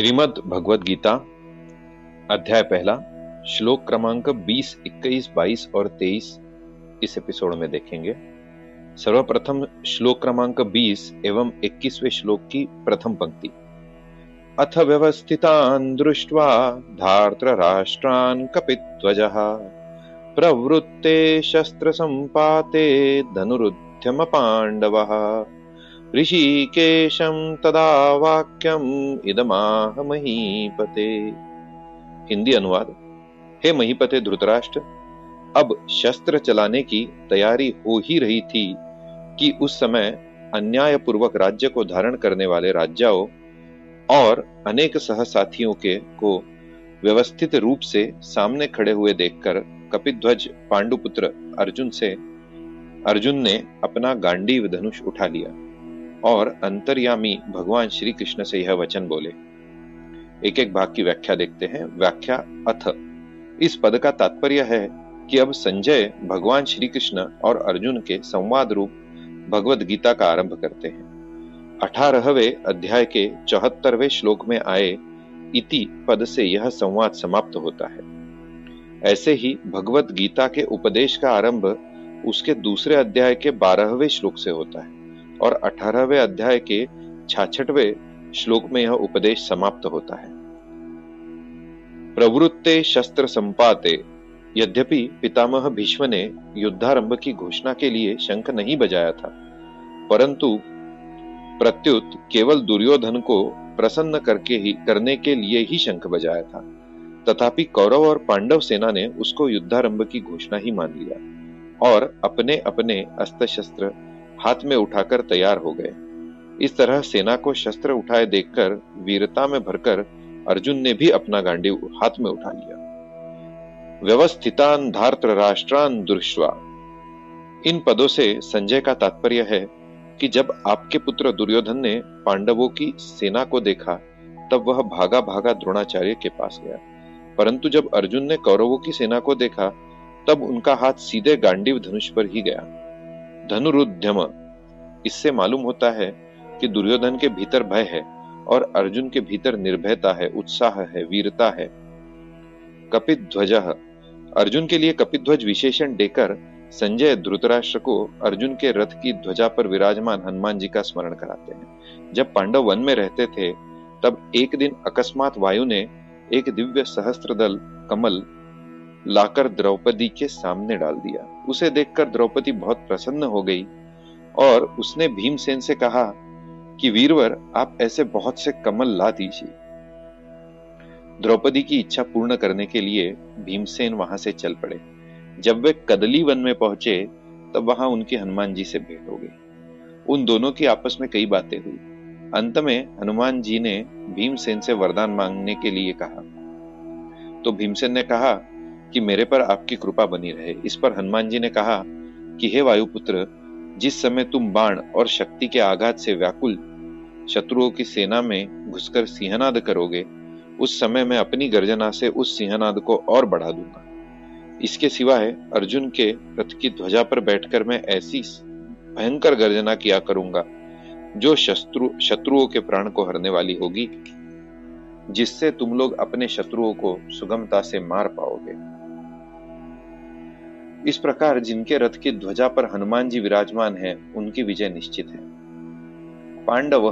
श्रीमद् भगवद गीता अध्याय पहला श्लोक क्रमांक 20, 21, 22 और 23 इस एपिसोड में देखेंगे। सर्वप्रथम श्लोक क्रमांक 20 एवं 21वें श्लोक की प्रथम पंक्ति। अथ व्यवस्थितान् दृष्ट्वा धार्तराष्ट्रान् कपिध्वजः प्रवृत्ते शस्त्रसम्पाते धनुरुद्यम पाण्डवः ऋषिकेशं तदा वाक्यम इदमाह महीपते हिंदी अनुवाद, हे महीपते धृतराष्ट्र, अब शस्त्र चलाने की तैयारी हो ही रही थी कि उस समय अन्याय पूर्वक राज्य को धारण करने वाले राजाओं और अनेक सहसाथियों के को व्यवस्थित रूप से सामने खड़े हुए देखकर कपिध्वज पांडुपुत्र अर्जुन से, अर्जुन ने अपना गांडीव धनुष उठा लिया। और अंतर्यामी भगवान श्री कृष्ण से यह वचन बोले। एक एक भाग की व्याख्या देखते हैं। व्याख्या अथ। इस पद का तात्पर्य है कि अब संजय भगवान श्री कृष्ण और अर्जुन के संवाद रूप भगवत गीता का आरंभ करते हैं। अठारहवे अध्याय के चौहत्तरवे श्लोक में आए इति पद से यह संवाद समाप्त होता है। ऐसे ही भगवत गीता के उपदेश का आरंभ उसके दूसरे अध्याय के बारहवें श्लोक से होता है। और अठारहवें अध्याय के छाछठवें श्लोक में यह उपदेश समाप्त होता है। प्रवृत्ते शस्त्र संपाते, यद्यपि पितामह भीष्म ने युद्धारंभ की घोषणा के लिए शंख नहीं बजाया था, परंतु प्रत्युत केवल दुर्योधन को प्रसन्न करके ही, करने के लिए ही शंख बजाया था। तथापि कौरव और पांडव सेना ने उसको युद्धारंभ की घोषणा ही मान लिया और अपने अपने अस्त्र शस्त्र हाथ में उठाकर तैयार हो गए। इस तरह सेना को शस्त्र उठाए देखकर वीरता में भरकर अर्जुन ने भी अपना गांडी हाथ में उठा लिया। व्यवस्थितान धार्त्र राष्ट्रान दुर्श्वा इन पदों से संजय का तात्पर्य है कि जब आपके पुत्र दुर्योधन ने पांडवों की सेना को देखा, तब वह भागा भागा द्रोणाचार्य के पास गया। परंतु जब अर्जुन ने कौरवों की सेना को देखा, तब उनका हाथ सीधे गांडीव धनुष पर ही गया। धनुरुद्यम। इससे मालूम होता है कि दुर्योधन के भीतर भय है और अर्जुन के भीतर निर्भयता है, उत्साह है, वीरता है। कपित ध्वज अर्जुन के लिए कपित ध्वज विशेषण देकर संजय ध्रुतराष्ट्र को अर्जुन के रथ की ध्वजा पर विराजमान हनुमान जी का स्मरण कराते हैं। जब पांडव वन में रहते थे, तब एक दिन अकस्मात वायु ने एक दिव्य सहस्त्र दल कमल लाकर द्रौपदी के सामने डाल दिया। उसे देखकर द्रौपदी बहुत प्रसन्न हो गई और उसने भीमसेन से कहा कि, वीरवर, आप ऐसे बहुत से कमल ला दीजिए। द्रौपदी की इच्छा पूर्ण करने के लिए भीमसेन वहाँ से चल पड़े। जब वे कदली वन में पहुँचे, तब वहाँ उनके हनुमान जी से भेंट हो गई। उन दोनों की आपस में कई बातें हुई। अंत में हनुमान जी ने भीमसेन से वरदान मांगने के लिए कहा। तो भीमसेन ने कहा कि मेरे पर आपकी कृपा बनी रहे। इस पर हनुमान जी ने कहा कि, हे वायुपुत्र, जिस समय तुम बाण और शक्ति के आघात से व्याकुल शत्रुओं की सेना में घुसकर सिंहनाद करोगे, उस समय मैं अपनी गर्जना से उस सिंहनाद को और बढ़ा दूँगा। इसके सिवाय अर्जुन के रथ की ध्वजा पर बैठकर मैं ऐसी भयंकर गर्जना किया करूँगा, जो शत्रु, शत्रुओं के प्राण को हरने वाली होगी, जिससे तुम लोग अपने शत्रुओं को सुगमता से मार पाओगे। इस प्रकार जिनके रथ की ध्वजा पर हनुमान जी विराजमान है, उनकी विजय निश्चित है। पांडव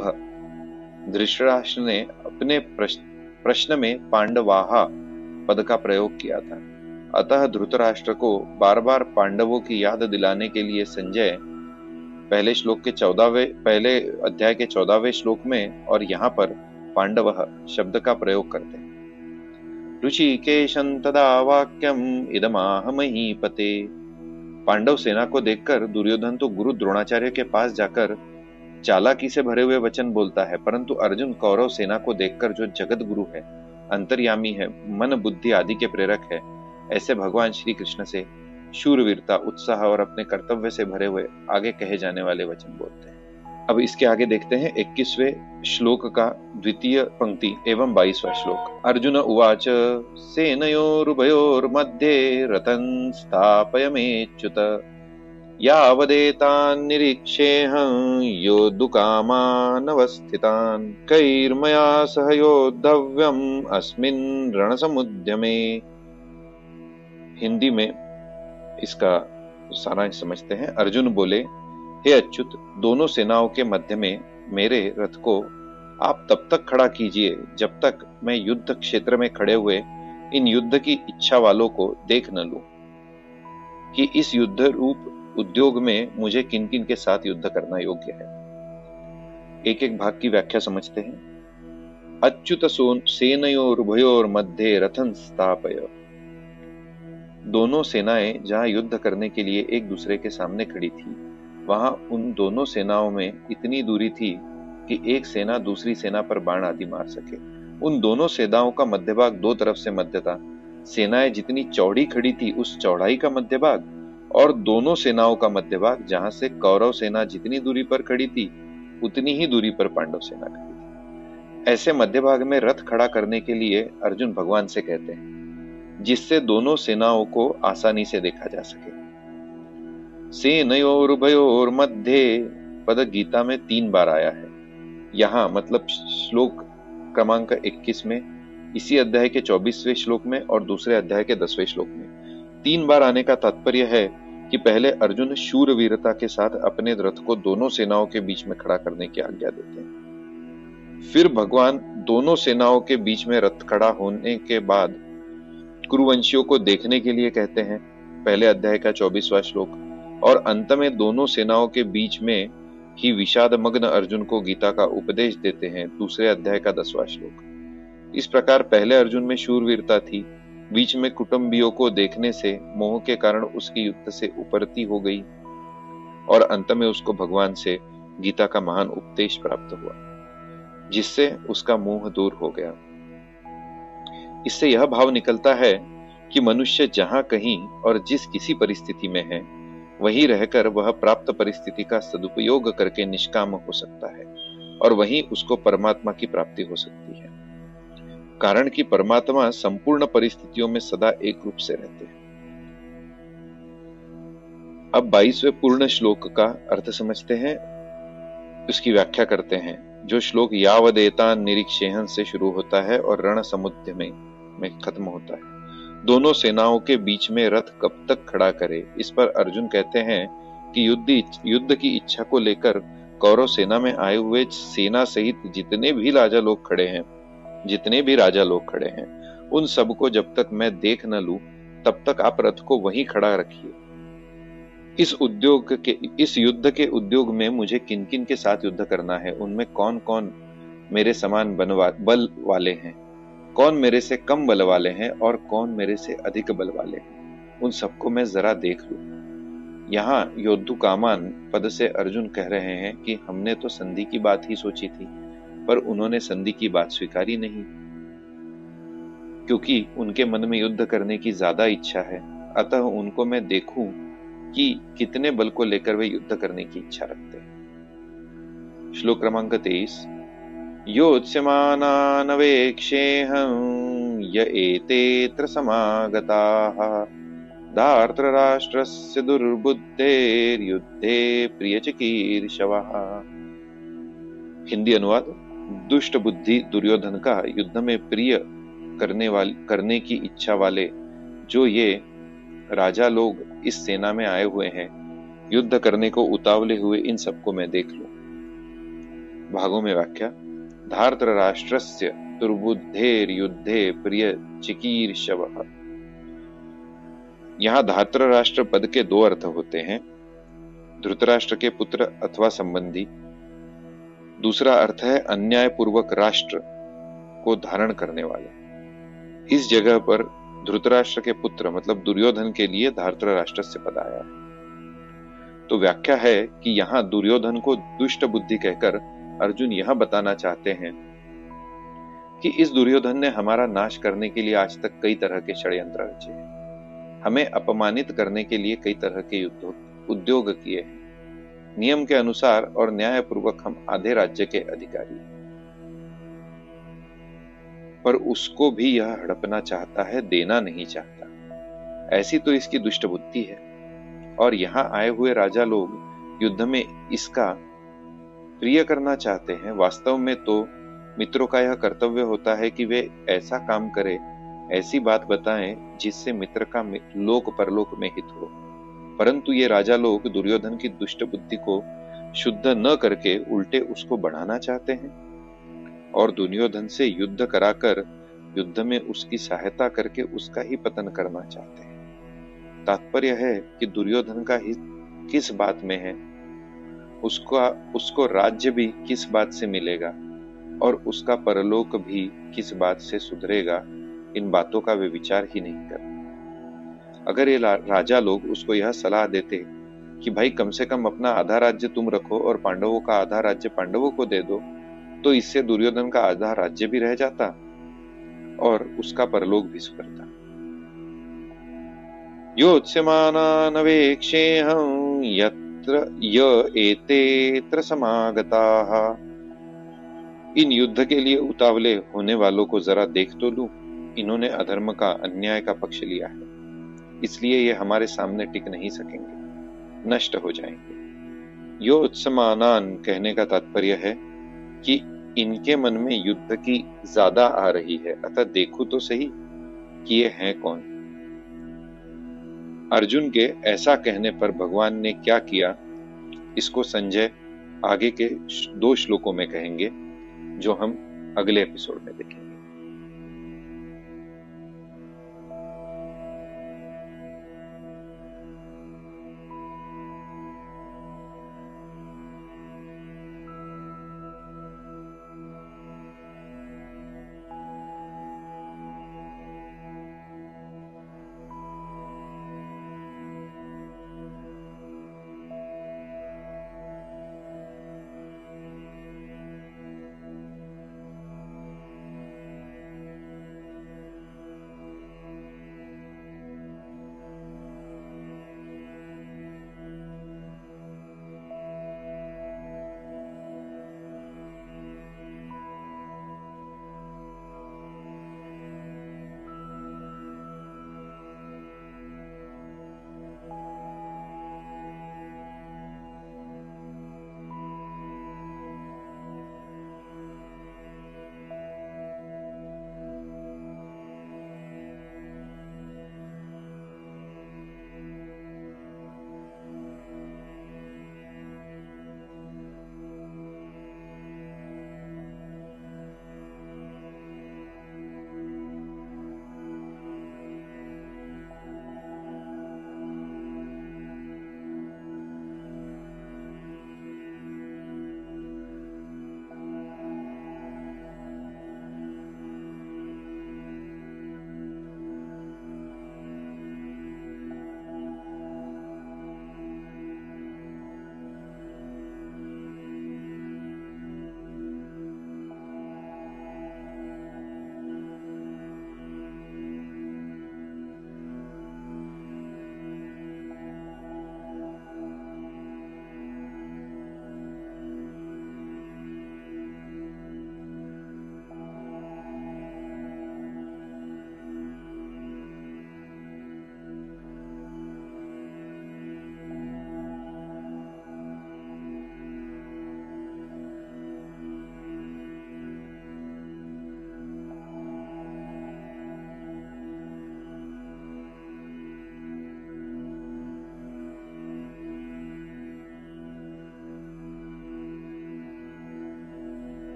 धृतराष्ट्र ने अपने प्रश्न में पांडवाहा पद का प्रयोग किया था। अतः धृतराष्ट्र को बार बार पांडवों की याद दिलाने के लिए संजय पहले श्लोक के चौदहवे पहले अध्याय के चौदहवें श्लोक में और यहाँ पर पांडव शब्द का प्रयोग करते हैं। ऋषिकेशं तदा वाक्यम इदमाह पांडव सेना को देखकर दुर्योधन तो गुरु द्रोणाचार्य के पास जाकर, चालाकी से भरे हुए वचन बोलता है, परंतु अर्जुन कौरव सेना को देखकर जो जगत गुरु है, अंतर्यामी है, मन बुद्धि आदि के प्रेरक है, ऐसे भगवान श्री कृष्ण से शूरवीरता, उत्साह और अपने कर्तव्य से भरे हुए आगे कहे जाने वाले वचन बोलते हैं। अब इसके आगे देखते हैं इक्कीसवें श्लोक का द्वितीय पंक्ति एवं बाईसवा श्लोक। अर्जुन उवाच, सेनयोरुभयोर्मध्ये रतन स्थापयमेच्युत। यावदेतान् निरीक्षेऽहं योद्धुकामानवस्थितान्। कैर्मया सह हिंदी में इसका सारांश समझते हैं। अर्जुन बोले हे अच्युत, दोनों सेनाओं के मध्य में मेरे रथ को आप तब तक खड़ा कीजिए जब तक मैं युद्ध क्षेत्र में खड़े हुए इन युद्ध की इच्छा वालों को देख न लू, कि इस युद्ध रूप उद्योग में मुझे किन किन के साथ युद्ध करना योग्य है। एक एक भाग की व्याख्या समझते हैं। अच्युत सोन, सेनयोर भयोर मध्य रथन स्थापय। दोनों सेनाएँ जहाँ युद्ध करने के लिए एक दूसरे के सामने खड़ी थी। वहाँ उन दोनों सेनाओं में इतनी दूरी थी कि एक सेना दूसरी सेना पर बाण आदि मार सके। उन दोनों सेनाओं का मध्य भाग दो तरफ़ से मध्य था। सेनाएँ जितनी चौड़ी खड़ी थी उस चौड़ाई का मध्य भाग और दोनों सेनाओं का मध्य भाग जहाँ से कौरव सेना जितनी दूरी पर खड़ी थी, उतनी ही दूरी पर पांडव सेना खड़ी थी। ऐसे मध्य भाग में रथ खड़ा करने के लिए अर्जुन भगवान से कहते हैं, जिससे दोनों सेनाओं को आसानी से देखा जा सके। सेनयोर मध्य पद गीता में तीन बार आया है। यहाँ मतलब श्लोक क्रमांक 21 में, इसी अध्याय के 24वें श्लोक में और दूसरे अध्याय के 10वें श्लोक में। तीन बार आने का तात्पर्य है कि पहले अर्जुन शूर वीरता के साथ अपने रथ को दोनों सेनाओं के बीच में खड़ा करने की आज्ञा देते हैं। फिर भगवान दोनों सेनाओं के बीच में रथ खड़ा होने के बाद कुरुवंशियों को देखने के लिए कहते हैं। पहले अध्याय का चौबीसवा श्लोक और अंत में दोनों सेनाओं के बीच में ही विषाद मग्न अर्जुन को गीता का उपदेश देते हैं, दूसरे अध्याय का दसवा श्लोक। इस प्रकार पहले अर्जुन में शूरवीरता थी, बीच में कुटुंबियों को देखने से मोह के कारण उसकी युद्ध से उपरती हो गई और अंत में उसको भगवान से गीता का महान उपदेश प्राप्त हुआ, जिससे उसका मोह दूर हो गया। इससे यह भाव निकलता है कि मनुष्य जहाँ कहीं और जिस किसी परिस्थिति में है वहीं रहकर वह प्राप्त परिस्थिति का सदुपयोग करके निष्काम हो सकता है, और वहीं उसको परमात्मा की प्राप्ति हो सकती है। कारण कि परमात्मा संपूर्ण परिस्थितियों में सदा एक रूप से रहते हैं। अब बाईसवें पूर्ण श्लोक का अर्थ समझते हैं। उसकी व्याख्या करते हैं। जो श्लोक यावदेता निरीक्षेहन से शुरू होता है और रण समुद्र में में खत्म होता है। दोनों सेनाओं के बीच में रथ कब तक खड़ा करे? इस पर अर्जुन कहते हैं कि युद्ध युद्ध की इच्छा को लेकर कौरव सेना में आए हुए सेना सहित जितने भी राजा लोग खड़े हैं, जितने भी राजा लोग खड़े हैं, उन सबको जब तक मैं देख न लू, तब तक आप रथ को वहीं खड़ा रखिए। इस उद्योग के, इस युद्ध के उद्योग में मुझे किन किन के साथ युद्ध करना है? उनमें कौन कौन मेरे समान बनवा, बल वाले हैं? कौन मेरे से कम बल वाले हैं और कौन मेरे से अधिक बल वाले हैं? उन सबको मैं जरा देख लू। यहाँ योद्धु कामान पद से अर्जुन कह रहे हैं कि हमने तो संधि की बात ही सोची थी, पर उन्होंने संधि की बात स्वीकारी नहीं। क्योंकि उनके मन में युद्ध करने की ज़्यादा इच्छा है, अतः उनको मैं देखूँ कि कितने बल को लेकर वे युद्ध करने की इच्छा रखते हैं। श्लोक क्रमांक तेईस योत्स्यमानानवेक्षेऽहं य एतेऽत्र समागताः धार्तराष्ट्रस्य दुर्बुद्धेर्युद्धे प्रियचिकीर्षवः। हिंदी अनुवाद दुष्ट बुद्धि दुर्योधन का युद्ध में प्रिय करने वाले, करने की इच्छा वाले, जो ये राजा लोग इस सेना में आए हुए हैं, युद्ध करने को उतावले हुए इन सबको मैं देख लू। भागों में व्याख्या धार्त्र राष्ट्रस्य दुर्बुद्धेर युद्धे प्रिय चिकीर शव यहाँ धात्र राष्ट्र पद के दो अर्थ होते हैं, धृतराष्ट्र के पुत्र अथवा संबंधी। दूसरा अर्थ है अन्यायपूर्वक राष्ट्र को धारण करने वाले। इस जगह पर धृतराष्ट्र के पुत्र मतलब दुर्योधन के लिए धार्त्र राष्ट्र से पद आया है। तो व्याख्या है कि यहाँ दुर्योधन को दुष्ट बुद्धि कहकर अर्जुन यह बताना चाहते हैं कि इस दुर्योधन ने हमारा नाश करने के लिए आज तक कई तरह के षड्यंत्र रचे हैं। हमें अपमानित करने के लिए कई तरह के युद्ध, उद्योग किए हैं। नियम के अनुसार और न्यायपूर्वक हम आधे राज्य के अधिकारी पर उसको भी यह हड़पना चाहता है, देना नहीं चाहता। ऐसी तो इसकी दुष्ट बुद्धि है। और यहाँ आए हुए राजा लोग युद्ध में इसका प्रिय करना चाहते हैं, वास्तव में तो मित्रों का यह कर्तव्य होता है कि वे ऐसा काम करें, ऐसी बात बताएँ, जिससे मित्र का लोक परलोक में हित हो। परंतु ये राजा लोग दुर्योधन की दुष्ट बुद्धि को शुद्ध न करके उल्टे उसको बढ़ाना चाहते हैं। और दुर्योधन से युद्ध कराकर, युद्ध में उसकी सहायता करके उसका ही पतन करना चाहते हैं। तात्पर्य है कि दुर्योधन का हित किस बात में है? उसका, उसको राज्य भी किस बात से मिलेगा? और उसका परलोक भी किस बात से सुधरेगा? इन बातों का वे विचार ही नहीं कर अगर ये राजा लोग उसको यह सलाह देते कि भाई कम से कम अपना आधा राज्य तुम रखो और पांडवों का आधा राज्य पांडवों को दे दो तो इससे दुर्योधन का आधा राज्य भी रह जाता और उसका परलोक भी सुधरता। योत्स्यमानानवेक्षेऽहं यत्र एतेत्र समागताः। इन युद्ध के लिए उतावले होने वालों को जरा देख तो लू। इन्होंने अधर्म का, अन्याय का पक्ष लिया है। इसलिए ये हमारे सामने टिक नहीं सकेंगे। नष्ट हो जाएँगे। यो उत्समानान कहने का तात्पर्य है कि इनके मन में युद्ध की ज़्यादा आ रही है। अतः देखो तो सही कि ये है कौन। अर्जुन के ऐसा कहने पर भगवान ने क्या किया? इसको संजय आगे के दो श्लोकों में कहेंगे, जो हम अगले एपिसोड में देखेंगे।